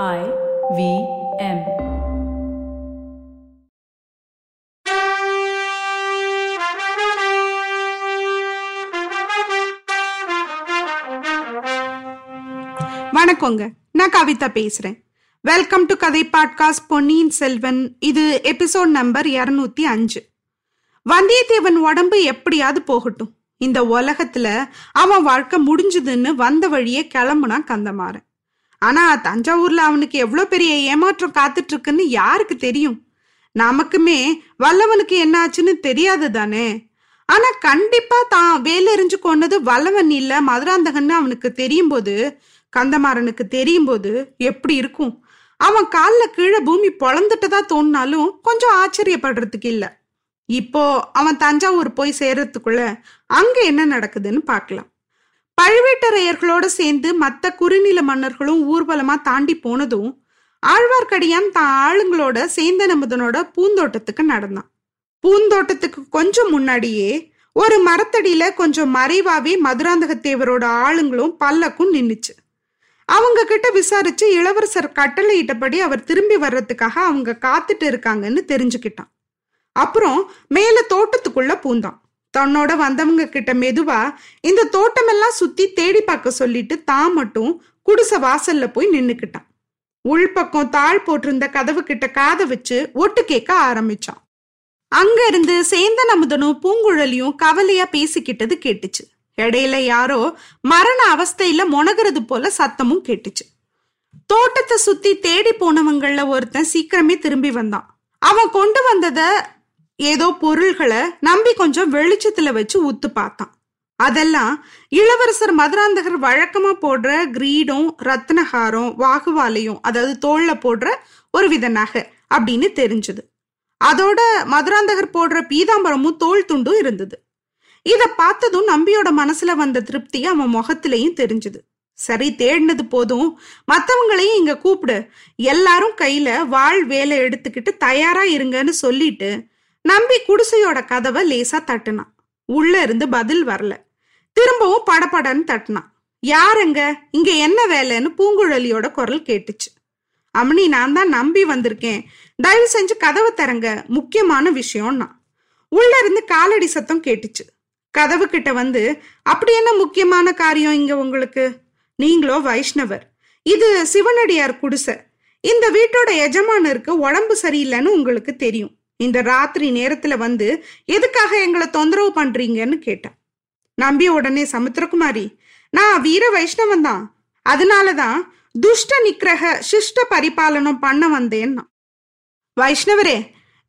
I V M. வணக்கங்க. நான் கவிதா பேசுறேன். வெல்கம் டு கதை பாட்காஸ்ட் பொன்னியின் செல்வன். இது எபிசோட் நம்பர் இருநூத்தி அஞ்சு. வந்தியத்தேவன் உடம்பு எப்படியாவது போகட்டும். இந்த உலகத்துல அவன் வாழ்க்கை முடிஞ்சதுன்னு வந்த வழியே கிளம்புனா கந்தமாறன். ஆனா தஞ்சாவூர்ல அவனுக்கு எவ்வளோ பெரிய ஏமாற்றம் காத்துட்டு இருக்குன்னு யாருக்கு தெரியும்? நமக்குமே வல்லவனுக்கு என்ன ஆச்சுன்னு தெரியாது தானே? ஆனா கண்டிப்பா தான் வேலெறிஞ்சு கொன்னது வல்லவன் இல்ல மதுராந்தகன்னு அவனுக்கு தெரியும் போது கந்தமாறனுக்கு தெரியும் போது எப்படி இருக்கும்? அவன் காலில் கீழே பூமி பொழந்துட்டதா தோணினாலும் கொஞ்சம் ஆச்சரியப்படுறதுக்கு இல்லை. இப்போ அவன் தஞ்சாவூர் போய் சேர்றதுக்குள்ள அங்க என்ன நடக்குதுன்னு பார்க்கலாம். பழுவேட்டரையர்களோட சேர்ந்து மற்ற குறுநில மன்னர்களும் ஊர்வலமா தாண்டி போனதும் ஆழ்வார்க்கடியான் தான் ஆளுங்களோட சேந்தன் அமுதனோட பூந்தோட்டத்துக்கு நடந்தான். பூந்தோட்டத்துக்கு கொஞ்சம் முன்னாடியே ஒரு மரத்தடியில கொஞ்சம் மறைவாவே மதுராந்தகத்தேவரோட ஆளுங்களும் பல்லக்கும் நின்னுச்சு. அவங்க கிட்ட விசாரிச்சு இளவரசர் கட்டளையிட்டபடி அவர் திரும்பி வர்றதுக்காக அவங்க காத்துட்டு இருக்காங்கன்னு தெரிஞ்சுக்கிட்டான். அப்புறம் மேல தோட்டத்துக்குள்ள பூந்தான். தன்னோட வந்தவங்க கிட்ட மெதுவா இந்த தோட்டமெல்லாம் சுத்தி தேடி பார்க்க சொல்லிட்டு தான் மட்டும் குடிசை வாசல்ல போய் நின்னுக்கிட்டான். உள்பக்கம் தாழ் போட்டிருந்த கதவு கிட்ட காதை வச்சு ஒட்டு கேட்க ஆரம்பிச்சான். அங்க இருந்து சேந்தன் அமுதனும் பூங்குழலியும் கவலையா பேசிக்கிட்டது கேட்டுச்சு. இடையில யாரோ மரண அவஸ்தையில முனகிறது போல சத்தமும் கேட்டுச்சு. தோட்டத்தை சுத்தி தேடி போனவங்கள ஒருத்தன் சீக்கிரமே திரும்பி வந்தான். அவன் கொண்டு வந்தத ஏதோ பொருள்களை நம்பி கொஞ்சம் வெளிச்சத்துல வச்சு உத்து பார்த்தான். அதெல்லாம் இளவரசர் மதுராந்தகர் வழக்கமா போடுற கிரீடும் ரத்னஹாரம் வாகுவாலையும் அதாவது தோல்ல போடுற ஒரு வித நகை அப்படின்னு தெரிஞ்சது. அதோட மதுராந்தகர் போடுற பீதாம்பரமும் தோல் துண்டும் இருந்தது. இத பார்த்ததும் நம்பியோட மனசுல வந்த திருப்தி அவன் முகத்திலையும் தெரிஞ்சது. சரி தேடினது போதும். மற்றவங்களையும் இங்க கூப்பிடு. எல்லாரும் கையில வாழ் வேலை எடுத்துக்கிட்டு தயாரா இருங்கன்னு சொல்லிட்டு நம்பி குடிசையோட கதவை லேசா தட்டுனான். உள்ள இருந்து பதில் வரல. திரும்பவும் படபடன்னு தட்டினான். யாருங்க இங்க என்ன வேலைன்னு பூங்குழலியோட குரல் கேட்டுச்சு. அம்னி நான் தான் நம்பி வந்திருக்கேன். தயவு செஞ்சு கதவை தரங்க முக்கியமான விஷயம்னா. உள்ள இருந்து காலடி சத்தம் கேட்டுச்சு. கதவு கிட்ட வந்து அப்படி என்ன முக்கியமான காரியம் இங்க உங்களுக்கு? நீங்களோ வைஷ்ணவர். இது சிவனடியார் குடிசை. இந்த வீட்டோட எஜமானருக்கு உடம்பு சரியில்லைன்னு உங்களுக்கு தெரியும். இந்த ராத்திரி நேரத்துல வந்து எதுக்காக எங்களை தொந்தரவு பண்றீங்கன்னு கேட்டேன். நம்பி உடனே சமுத்திரகுமாரி நான் வீர வைஷ்ணவன் தான். அதனாலதான் துஷ்ட நிக்கிரக சிஷ்ட பரிபாலனம் பண்ண வந்தேன்னா வைஷ்ணவரே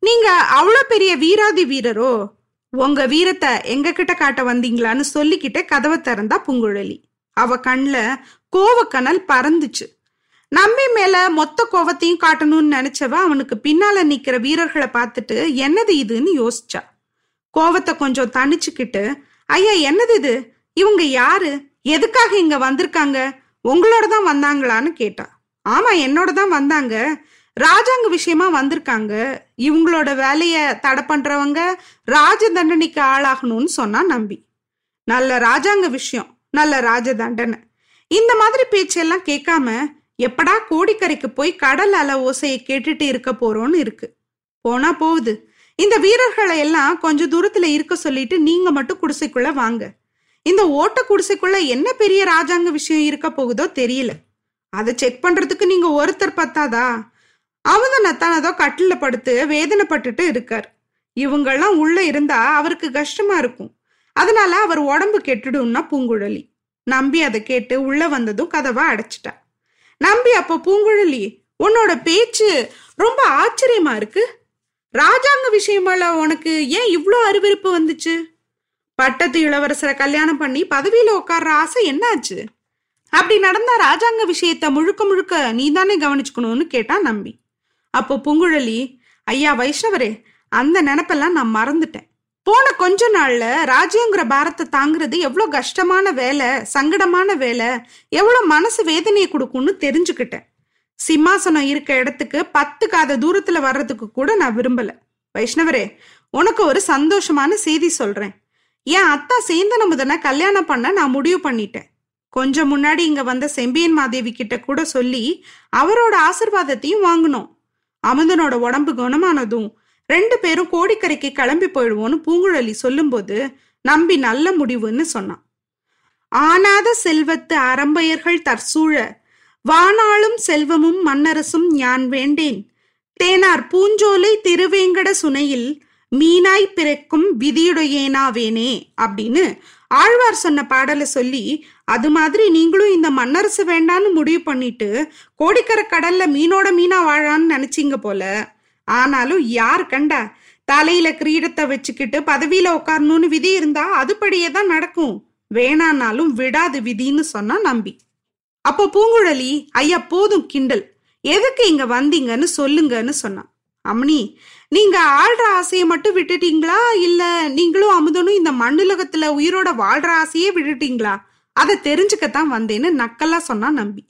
நீங்க அவ்வளோ பெரிய வீராதி வீரரோ? உங்க வீரத்தை எங்க கிட்ட காட்ட வந்தீங்களான்னு சொல்லிக்கிட்டே கதவை திறந்தா பூங்குழலி. அவ கண்ல கோவக்கனல் பறந்துச்சு. நம்பி மேல மொத்த கோவத்தையும் காட்டணும்னு நினைச்சவ அவனுக்கு பின்னால நிக்கிற வீரர்களை பார்த்துட்டு என்னது இதுன்னு யோசிச்சா. கோவத்தை கொஞ்சம் தணிச்சுக்கிட்டு ஐயா என்னது இது? இவங்க யாரு? எதுக்காக இங்க வந்திருக்காங்க? உங்களோட தான் வந்தாங்களான்னு கேட்டா. ஆமா என்னோட தான் வந்தாங்க. ராஜாங்க விஷயமா வந்திருக்காங்க. இவங்களோட வேலைய தடை பண்றவங்க ராஜ தண்டனைக்கு ஆளாகணும்னு சொன்னா நம்பி. நல்ல ராஜாங்க விஷயம் நல்ல ராஜ தண்டனை. இந்த மாதிரி பேச்செல்லாம் கேட்காம எப்படா கோடிக்கரைக்கு போய் கடல் அல ஓசையை கேட்டுட்டு இருக்க போறோம்னு இருக்கு. போனா போகுது. இந்த வீரர்களை எல்லாம் கொஞ்ச தூரத்துல இருக்க சொல்லிட்டு நீங்க மட்டும் குடிசைக்குள்ள வாங்க. இந்த ஓட்ட குடிசைக்குள்ள என்ன பெரிய ராஜாங்க விஷயம் இருக்க போகுதோ தெரியல. அதை செக் பண்றதுக்கு நீங்க ஒருத்தர் பத்தாதா? அவதனத்தான் ஏதோ கட்டில படுத்து வேதனைப்பட்டுட்டு இருக்கார். இவங்கெல்லாம் உள்ள இருந்தா அவருக்கு கஷ்டமா இருக்கும். அதனால அவர் உடம்பு கெட்டுடும்னா பூங்குழலி. நம்பி அதை கேட்டு உள்ள வந்ததும் கதவை அடைச்சிட்டா. நம்பி அப்போ பூங்குழலி உன்னோட பேச்சு ரொம்ப ஆச்சரியமா இருக்கு. ராஜாங்க விஷயமால உனக்கு ஏன் இவ்வளோ அறிவிருப்பு வந்துச்சு? பட்டத்து இளவரசரை கல்யாணம் பண்ணி பதவியில உட்கார்ற ஆசை என்னாச்சு? அப்படி நடந்தா ராஜாங்க விஷயத்த முழுக்க முழுக்க நீ தானே கவனிச்சுக்கணும்னு கேட்டா நம்பி. அப்போ பூங்குழலி ஐயா வைஷ்ணவரே அந்த நினப்பெல்லாம் நான் மறந்துட்டேன். போன கொஞ்ச நாள்ல ராஜ்யங்கிற பாரத்தை தாங்குறது எவ்வளோ கஷ்டமான வேலை சங்கடமான வேலை எவ்வளோ மனசு வேதனையை கொடுக்கும்னு தெரிஞ்சுக்கிட்டேன். சிம்மாசனம் இருக்க இடத்துக்கு பத்து காத தூரத்துல வர்றதுக்கு கூட நான் விரும்பல. வைஷ்ணவரே உனக்கு ஒரு சந்தோஷமான செய்தி சொல்றேன். என் அத்தா சேந்தன முதன கல்யாணம் பண்ண நான் முடிவு பண்ணிட்டேன். கொஞ்சம் முன்னாடி இங்க வந்த செம்பியன் மாதேவி கிட்ட கூட சொல்லி அவரோட ஆசிர்வாதத்தையும் வாங்கினோம். அமுதனோட உடம்பு குணமானதும் ரெண்டு பேரும் கோடிக்கரைக்கு கிளம்பி போயிடுவோன்னு பூங்குழலி சொல்லும்போது நம்பி நல்ல முடிவுன்னு சொன்னான். ஆனாத செல்வத்து அறம்பயர்கள் தற்சூழ வானாளும் செல்வமும் மன்னரசும் யான் வேண்டேன். தேனார் பூஞ்சோலை திருவேங்கட சுனையில் மீனாய் பிறக்கும் விதியுடையேனாவேனே அப்படின்னு ஆழ்வார் சொன்ன பாடலை சொல்லி அது மாதிரி நீங்களும் இந்த மன்னரசு வேண்டான்னு முடிவு பண்ணிட்டு கோடிக்கரை கடல்ல மீனோட மீனா வாழான்னு நினைச்சீங்க போல. ஆனாலும் யார் கண்டா? தலையில கிரீடத்தை வச்சுக்கிட்டு பதவியில உட்காரணும்னு விதி இருந்தா அதுபடியே தான் நடக்கும். வேணானாலும் விடாது விதின்னு சொன்னா நம்பி. அப்போ பூங்குழலி ஐயா போதும் கிண்டல். எதுக்கு இங்க வந்தீங்கன்னு சொல்லுங்கன்னு சொன்னான் அம்னி நீங்க ஆள்ற ஆசையை மட்டும் விட்டுட்டீங்களா? இல்ல நீங்களும் அமுதனும் இந்த மண்ணுலகத்துல உயிரோட வாழ்ற ஆசையே விட்டுட்டீங்களா? அதை தெரிஞ்சுக்கத்தான் வந்தேன்னு நக்கலா சொன்னா நம்பி.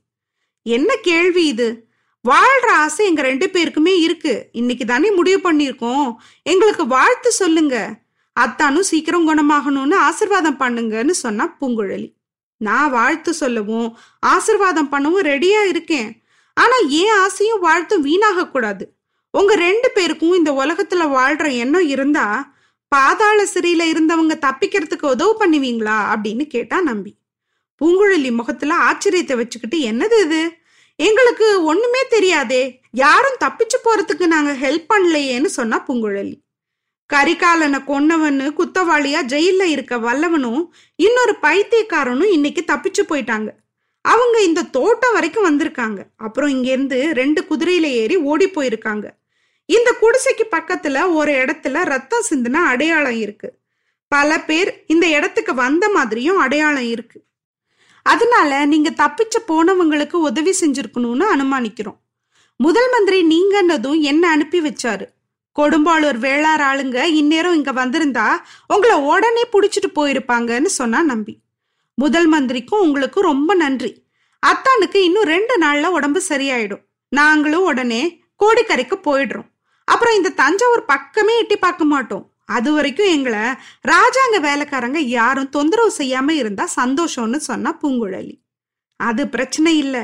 என்ன கேள்வி இது? வாழ்ற ஆசை எங்க ரெண்டு பேருக்குமே இருக்கு. இன்னைக்கு தானே முடிவு பண்ணியிருக்கோம். எங்களுக்கு வாழ்த்து சொல்லுங்க. அத்தானும் சீக்கிரம் குணமாகணும்னு ஆசிர்வாதம் பண்ணுங்கன்னு சொன்னா பூங்குழலி. நான் வாழ்த்து சொல்லவும். ஆசிர்வாதம் பண்ணவும் ரெடியா இருக்கேன். ஆனா ஏன் ஆசையும் வாழ்த்தும் வீணாக கூடாது. உங்க ரெண்டு பேருக்கும் இந்த உலகத்துல வாழ்ற எண்ணம் இருந்தா பாதாள சிறையில இருந்தவங்க தப்பிக்கிறதுக்கு உதவு பண்ணுவீங்களா அப்படின்னு கேட்டா நம்பி. பூங்குழலி முகத்துல ஆச்சரியத்தை வச்சுக்கிட்டு என்னது இது? எங்களுக்கு ஒண்ணுமே தெரியாதே. யாரும் தப்பிச்சு போறதுக்கு நாங்க ஹெல்ப் பண்ணலையேன்னு சொன்னா பூங்குழலி. கரிகாலனை கொன்னவனு குத்தவாளியா ஜெயில இருக்க வல்லவனும் இன்னொரு பைத்தியக்காரனும் இன்னைக்கு தப்பிச்சு போயிட்டாங்க. அவங்க இந்த தோட்டம் வரைக்கும் வந்திருக்காங்க. அப்புறம் இங்கேருந்து ரெண்டு குதிரையில ஏறி ஓடி போயிருக்காங்க. இந்த குடிசைக்கு பக்கத்துல ஒரு இடத்துல ரத்தம் சிந்தின அடையாளம் இருக்கு. பல பேர் இந்த இடத்துக்கு வந்த மாதிரியும் அடையாளம் இருக்கு. அதனால நீங்க தப்பிச்சு போனவங்களுக்கு உதவி செஞ்சிருக்கணும்னு அனுமானிக்கிறோம். முதல் மந்திரி நீங்கன்னதும் என்ன அனுப்பி வச்சாரு? கொடும்பாளூர் வேளார் ஆளுங்க இந்நேரம் இங்க வந்திருந்தா உங்களை உடனே புடிச்சிட்டு போயிருப்பாங்கன்னு சொன்னா நம்பி. முதல் மந்திரிக்கும் உங்களுக்கு ரொம்ப நன்றி. அத்தானுக்கு இன்னும் ரெண்டு நாள்ல உடம்பு சரியாயிடும். நாங்களும் உடனே கோடிக்கரைக்கு போயிடுறோம். அப்புறம் இந்த தஞ்சாவூர் பக்கமே எட்டி பார்க்க மாட்டோம். அது வரைக்கும் எங்களை ராஜாங்க வேலைக்காரங்க யாரும் தொந்தரவு செய்யாம இருந்தா சந்தோஷம்னு சொன்னா பூங்குழலி. அது பிரச்சனை இல்லை.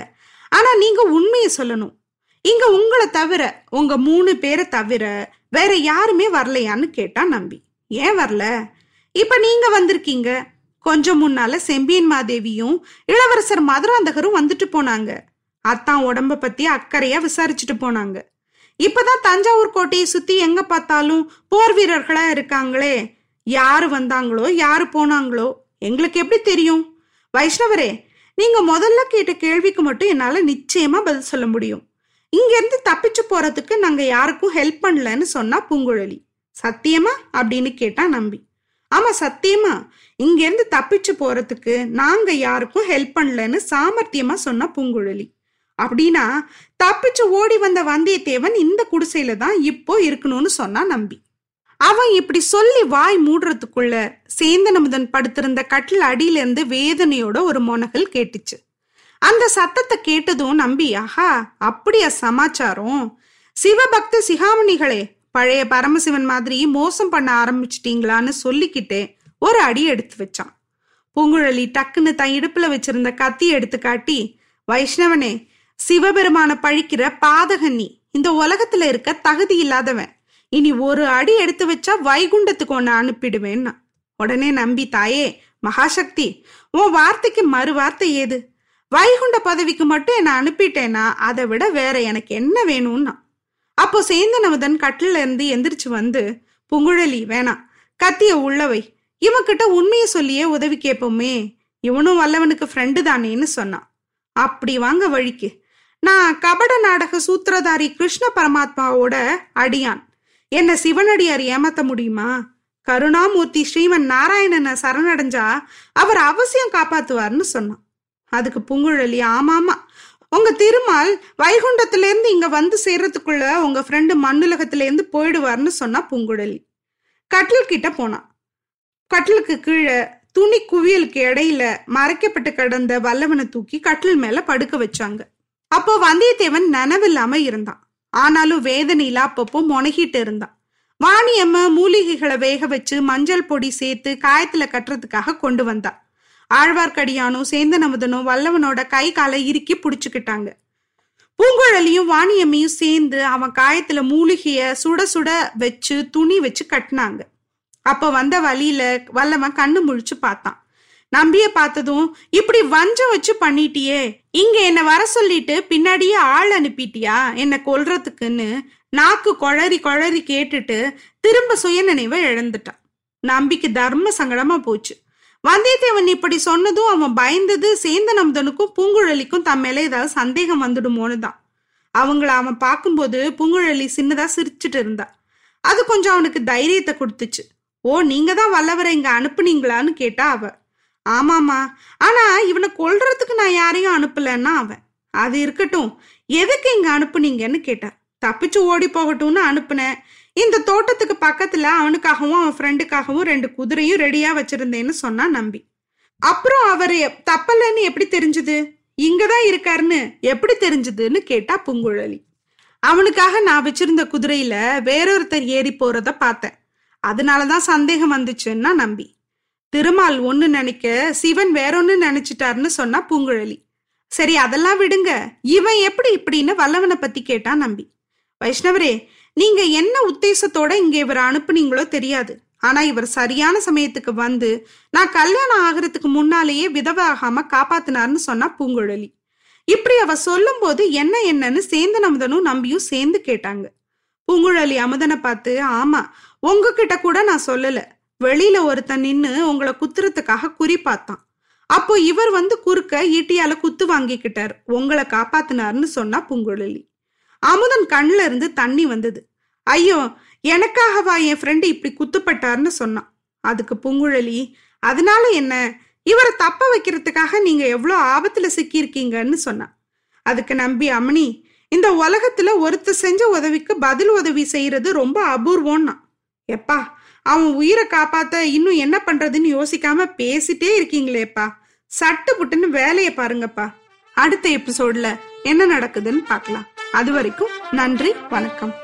ஆனா நீங்க உண்மையை சொல்லணும். இங்க உங்களை தவிர உங்க மூணு பேரை தவிர வேற யாருமே வரலையான்னு கேட்டா நம்பி. ஏன் வரல? இப்ப நீங்க வந்திருக்கீங்க. கொஞ்சம் முன்னால செம்பியன் மாதேவியும் இளவரசர் மதுராந்தகரும் வந்துட்டு போனாங்க. அத்தான் உடம்ப பத்தி அக்கறையா விசாரிச்சுட்டு போனாங்க. இப்பதான் தஞ்சாவூர் கோட்டையை சுத்தி எங்க பார்த்தாலும் போர் வீரர்களா இருக்காங்களே. யாரு வந்தாங்களோ யாரு போனாங்களோ எங்களுக்கு எப்படி தெரியும்? வைஷ்ணவரே நீங்க முதல்ல கேட்ட கேள்விக்கு மட்டும் என்னால நிச்சயமா பதில் சொல்ல முடியும். இங்கேருந்து தப்பிச்சு போறதுக்கு நாங்க யாருக்கும் ஹெல்ப் பண்ணலன்னு சொன்னா பூங்குழலி. சத்தியமா? அப்படின்னு கேட்டா நம்பி. ஆமா சத்தியமா. இங்கேருந்து தப்பிச்சு போறதுக்கு நாங்க யாருக்கும் ஹெல்ப் பண்ணலன்னு சாமர்த்தியமா சொன்னா பூங்குழலி. அப்படின்னா தப்பிச்சு ஓடி வந்த வந்தியத்தேவன் இந்த குடிசையில தான் இப்போ இருக்கணும்னு சொன்னா நம்பி. அவன் இப்படி சொல்லி வாய் மூடுறதுக்குள்ள சேந்தனமுதன் படுத்திருந்த கட்டில் அடியிலிருந்து வேதனையோட ஒரு மொனகல் கேட்டுச்சு. அந்த சத்தத்தை கேட்டதும் நம்பி ஆஹா அப்படியா சமாச்சாரம்? சிவபக்த சிகாமணிகளே பழைய பரமசிவன் மாதிரி மோசம் பண்ண ஆரம்பிச்சிட்டீங்களான்னு சொல்லிக்கிட்டே ஒரு அடி எடுத்து வச்சான். பூங்குழலி டக்குன்னு தன் இடுப்புல வச்சிருந்த கத்தி எடுத்து காட்டி வைஷ்ணவனே சிவபெருமான பழிக்கிற பாதகன்னி இந்த உலகத்துல இருக்க தகுதி இல்லாதவன். இனி ஒரு அடி எடுத்து வச்சா வைகுண்டத்துக்கு ஒன்னு அனுப்பிடுவேன்னா. உடனே நம்பி தாயே மகாசக்தி உன் வார்த்தைக்கு மறு வார்த்தை ஏது? வைகுண்ட பதவிக்கு மட்டும் என்னை அனுப்பிட்டேன்னா அதை விட வேற எனக்கு என்ன வேணும்னா? அப்போ சேந்தனவதன் கட்டில இருந்து எந்திரிச்சு வந்து புங்குழலி வேணாம் கத்திய உள்ளவை இவன்கிட்ட உண்மையை சொல்லியே உதவி கேட்போமே. இவனும் வல்லவனுக்கு ஃப்ரெண்டு தானேன்னு சொன்னான். அப்படி வாங்க வழிக்கு. நான் கபட நாடக சூத்திரதாரி கிருஷ்ண பரமாத்மாவோட அடியான். என்ன சிவனடியார் ஏமாத்த முடியுமா? கருணாமூர்த்தி ஸ்ரீமன் நாராயணனை சரணடைஞ்சா அவர் அவசியம் காப்பாத்துவார்னு சொன்னான். அதுக்கு புங்குழலி ஆமாமா. உங்க திருமால் வைகுண்டத்துல இருந்து இங்க வந்து சேர்றதுக்குள்ள உங்க ஃப்ரெண்டு மண்ணுலகத்துல இருந்து போயிடுவார்னு சொன்னா பூங்குழலி. கட்டில் கிட்ட போனான். கட்டிலுக்கு கீழே துணி குவியலுக்கு இடையில மறைக்கப்பட்டு கிடந்த வல்லவனை தூக்கி கட்டில் மேல படுக்க வச்சாங்க. அப்போ வந்தியத்தேவன் நனவில்லாம இருந்தான். ஆனாலும் வேதனையில அப்பப்போ முனகிட்டு இருந்தான். வாணியம்ம மூலிகைகளை வேக வச்சு மஞ்சள் பொடி சேர்த்து காயத்துல கட்டுறதுக்காக கொண்டு வந்தா ஆழ்வார்க்கடியானும் சேந்தன் அமுதனும் வல்லவனோட கை காலை இறுக்கி புடிச்சுக்கிட்டாங்க. பூங்குழலியும் வாணியம்மையும் சேர்ந்து அவன் காயத்துல மூலிகைய சுட சுட வச்சு துணி வச்சு கட்டினாங்க. அப்ப வந்த வழியில வல்லவன் கண்ணு முழிச்சு பார்த்தான். நம்பிய பார்த்ததும் இப்படி வஞ்சம் வச்சு பண்ணிட்டியே இங்க என்ன வர சொல்லிட்டு பின்னாடியே ஆள் அனுப்பிட்டியா என்ன கொல்றதுக்குன்னு? நாக்கு குழறி குழறி கேட்டுட்டு திரும்ப சுய நினைவை இழந்துட்டான். நம்பிக்கு தர்ம சங்கடமா போச்சு. வந்தியத்தேவன் இப்படி சொன்னதும் அவன் பயந்தது சேந்தனம்தனுக்கும் பூங்குழலிக்கும் தம் மேல ஏதாவது சந்தேகம் வந்துடுமோன்னு தான் அவங்கள அவன் பார்க்கும்போது பூங்குழலி சின்னதா சிரிச்சுட்டு இருந்தா. அது கொஞ்சம் அவனுக்கு தைரியத்தை கொடுத்துச்சு. ஓ நீங்க தான் வல்லவரை இங்க அனுப்புனீங்களான்னு கேட்டா அவ ஆமாமா ஆனா இவனை கொல்றதுக்கு நான் யாரையும் அனுப்பலன்னா அவன். அது இருக்கட்டும். எதுக்கு இங்க அனுப்புனீங்கன்னு கேட்டார். தப்பிச்சு ஓடி போகட்டும்னு அனுப்புனேன். இந்த தோட்டத்துக்கு பக்கத்துல அவனுக்காகவும் அவன் ஃப்ரெண்டுக்காகவும் ரெண்டு குதிரையும் ரெடியா வச்சிருந்தேன்னு சொன்னா நம்பி. அப்புறம் அவரு தப்பலன்னு எப்படி தெரிஞ்சது? இங்கதான் இருக்காருன்னு எப்படி தெரிஞ்சதுன்னு கேட்டா பூங்குழலி. அவனுக்காக நான் வச்சிருந்த குதிரையில வேறொருத்தர் ஏறி போறத பார்த்தேன். அதனாலதான் சந்தேகம் வந்துச்சுன்னா நம்பி. திருமால் ஒன்னு நினைக்க சிவன் வேறொன்னு நினைச்சிட்டாருன்னு சொன்னா பூங்குழலி. சரி அதெல்லாம் விடுங்க. இவன் எப்படி இப்படின்னு வல்லவனை பத்தி கேட்டான் நம்பி. வைஷ்ணவரே நீங்க என்ன உத்தேசத்தோட இங்க இவரை அனுப்புனீங்களோ தெரியாது. ஆனா இவர் சரியான சமயத்துக்கு வந்து நான் கல்யாணம் ஆகிறதுக்கு முன்னாலேயே விதவை ஆகாம காப்பாத்தினார்னு சொன்னா பூங்குழலி. இப்படி அவ சொல்லும் போது என்ன என்னன்னு சேந்தன் அமுதனும் நம்பியும் சேர்ந்து கேட்டாங்க. பூங்குழலி அமுதனை பார்த்து ஆமா உங்ககிட்ட கூட நான் சொல்லல. வெளியில ஒருத்தன் நின்னு உங்களை குத்துறதுக்காக குறி பார்த்தான். அப்போ இவர் வந்து குறுக்க ஈட்டியால குத்து வாங்கிக்கிட்டார். உங்களை காப்பாத்தினார்னு சொன்னா பூங்குழலி. அமுதன் கண்ணுல இருந்து தண்ணி வந்தது. ஐயோ எனக்காகவா என் ஃப்ரெண்டு இப்படி குத்துப்பட்டார்னு சொன்னான். அதுக்கு பூங்குழலி அதனால என்ன? இவரை தப்ப வைக்கிறதுக்காக நீங்க எவ்வளோ ஆபத்துல சிக்கியிருக்கீங்கன்னு சொன்னான். அதுக்கு நம்பி அம்மணி இந்த உலகத்துல ஒருத்தர் செஞ்ச உதவிக்கு பதில் உதவி செய்யறது ரொம்ப அபூர்வம்னா எப்பா அவன் உயிரை காப்பாத்த இன்னும் என்ன பண்றதுன்னு யோசிக்காம பேசிட்டே இருக்கீங்களேப்பா. சட்டு புட்டுன்னு வேலையை பாருங்கப்பா. அடுத்த எபிசோட்ல என்ன நடக்குதுன்னு பார்க்கலாம். அது வரைக்கும் நன்றி வணக்கம்.